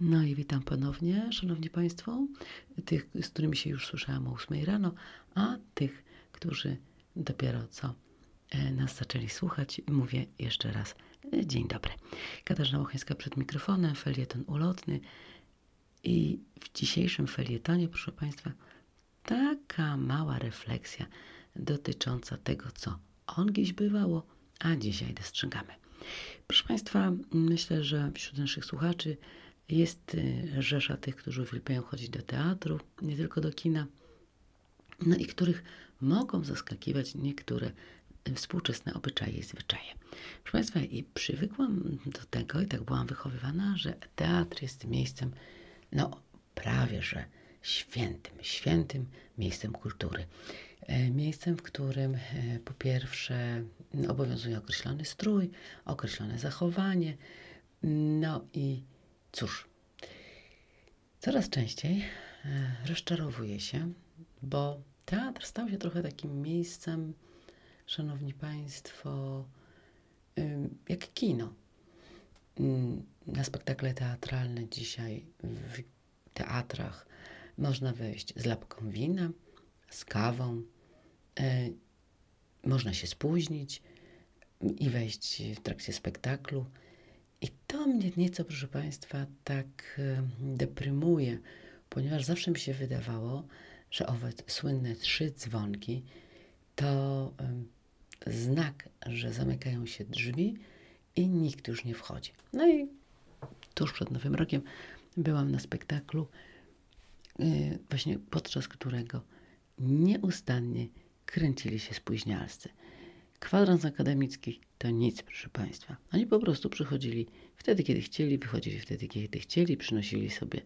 No i witam ponownie, Szanowni Państwo, tych, z którymi się już słyszałam o 8 rano, a tych, którzy dopiero co e, nas zaczęli słuchać. Mówię jeszcze raz e, dzień dobry. Katarzyna Łochańska przed mikrofonem, felieton ulotny i w dzisiejszym felietonie, proszę Państwa, taka mała refleksja dotycząca tego, co on gdzieś bywało, a dzisiaj dostrzegamy. Proszę Państwa, myślę, że wśród naszych słuchaczy jest y, rzesza tych, którzy uwielbiają chodzić do teatru, nie tylko do kina, no i których mogą zaskakiwać niektóre współczesne obyczaje i zwyczaje. Proszę Państwa, i przywykłam do tego, i tak byłam wychowywana, że teatr jest miejscem, no prawie że świętym, świętym miejscem kultury. E, miejscem, w którym e, po pierwsze obowiązuje określony strój, określone zachowanie, no i Cóż, coraz częściej e, rozczarowuję się, bo teatr stał się trochę takim miejscem, szanowni państwo, jak kino. Mm, na spektakle teatralne dzisiaj w teatrach można wejść z lapką wina, z kawą, e, można się spóźnić i wejść w trakcie spektaklu i to mnie nieco, proszę Państwa, tak deprymuje, ponieważ zawsze mi się wydawało, że owe słynne trzy dzwonki to znak, że zamykają się drzwi i nikt już nie wchodzi. No i tuż przed Nowym Rokiem byłam na spektaklu, y, właśnie podczas którego nieustannie kręcili się spóźnialscy. Kwadrans akademicki to nic, proszę Państwa. Oni po prostu przychodzili wtedy, kiedy chcieli, wychodzili wtedy, kiedy chcieli, przynosili sobie,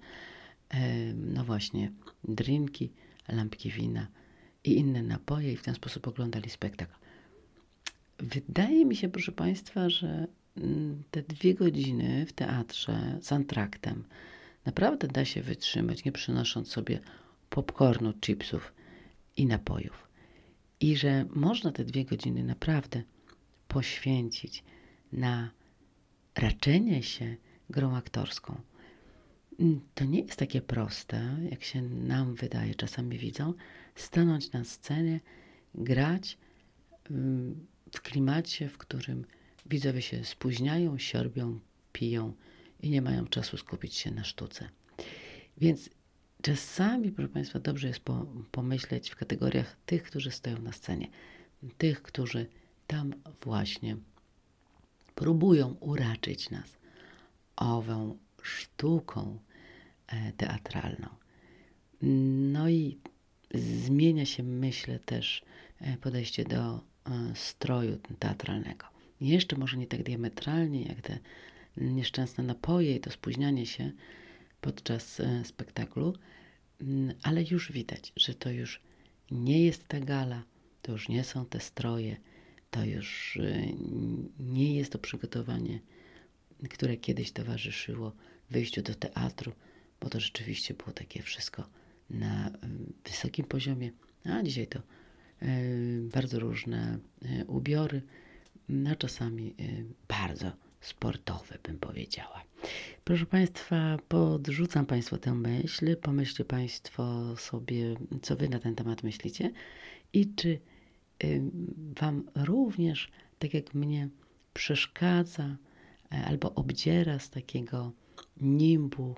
no właśnie, drinki, lampki wina i inne napoje i w ten sposób oglądali spektakl. Wydaje mi się, proszę Państwa, że mm, te dwie godziny w teatrze z antraktem naprawdę da się wytrzymać, nie przynosząc sobie popcornu, chipsów i napojów i że można te dwie godziny naprawdę poświęcić na raczenie się grą aktorską. To nie jest takie proste, jak się nam wydaje, czasami widzą, stanąć na scenie, grać w klimacie, w którym widzowie się spóźniają, siorbią, piją i nie mają czasu skupić się na sztuce. Więc Czasami, proszę Państwa, dobrze jest po, pomyśleć w kategoriach tych, którzy stoją na scenie, tych, którzy tam właśnie próbują uraczyć nas ową sztuką e, teatralną. No i zmienia się, myślę, też e, podejście do e, stroju teatralnego. Jeszcze może nie tak diametralnie, jak te nieszczęsne napoje i to spóźnianie się, podczas spektaklu, mm, ale już widać, że to już nie jest ta gala, to już nie są te stroje, to już e, nie jest to przygotowanie, które kiedyś towarzyszyło wyjściu do teatru, bo to rzeczywiście było takie wszystko na wysokim poziomie, a dzisiaj to e, bardzo różne ubiory, a czasami bardzo sportowe, bym powiedziała. Proszę Państwa, podrzucam Państwu tę myśl. Pomyślcie Państwo sobie, co Wy na ten temat myślicie i czy y, Wam również, tak jak mnie, przeszkadza e, albo obdziera z takiego nimbu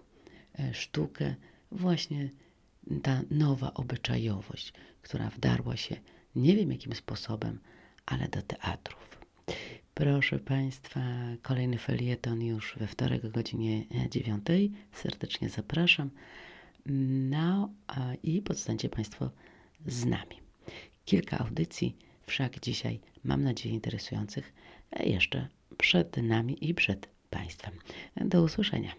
e, sztukę właśnie ta nowa obyczajowość, która wdarła się nie wiem jakim sposobem, ale do teatrów. Proszę Państwa, kolejny felieton już we wtorek o godzinie 9. Serdecznie zapraszam. No i podstańcie Państwo z nami. Kilka audycji wszak dzisiaj, mam nadzieję, interesujących jeszcze przed nami i przed Państwem. Do usłyszenia.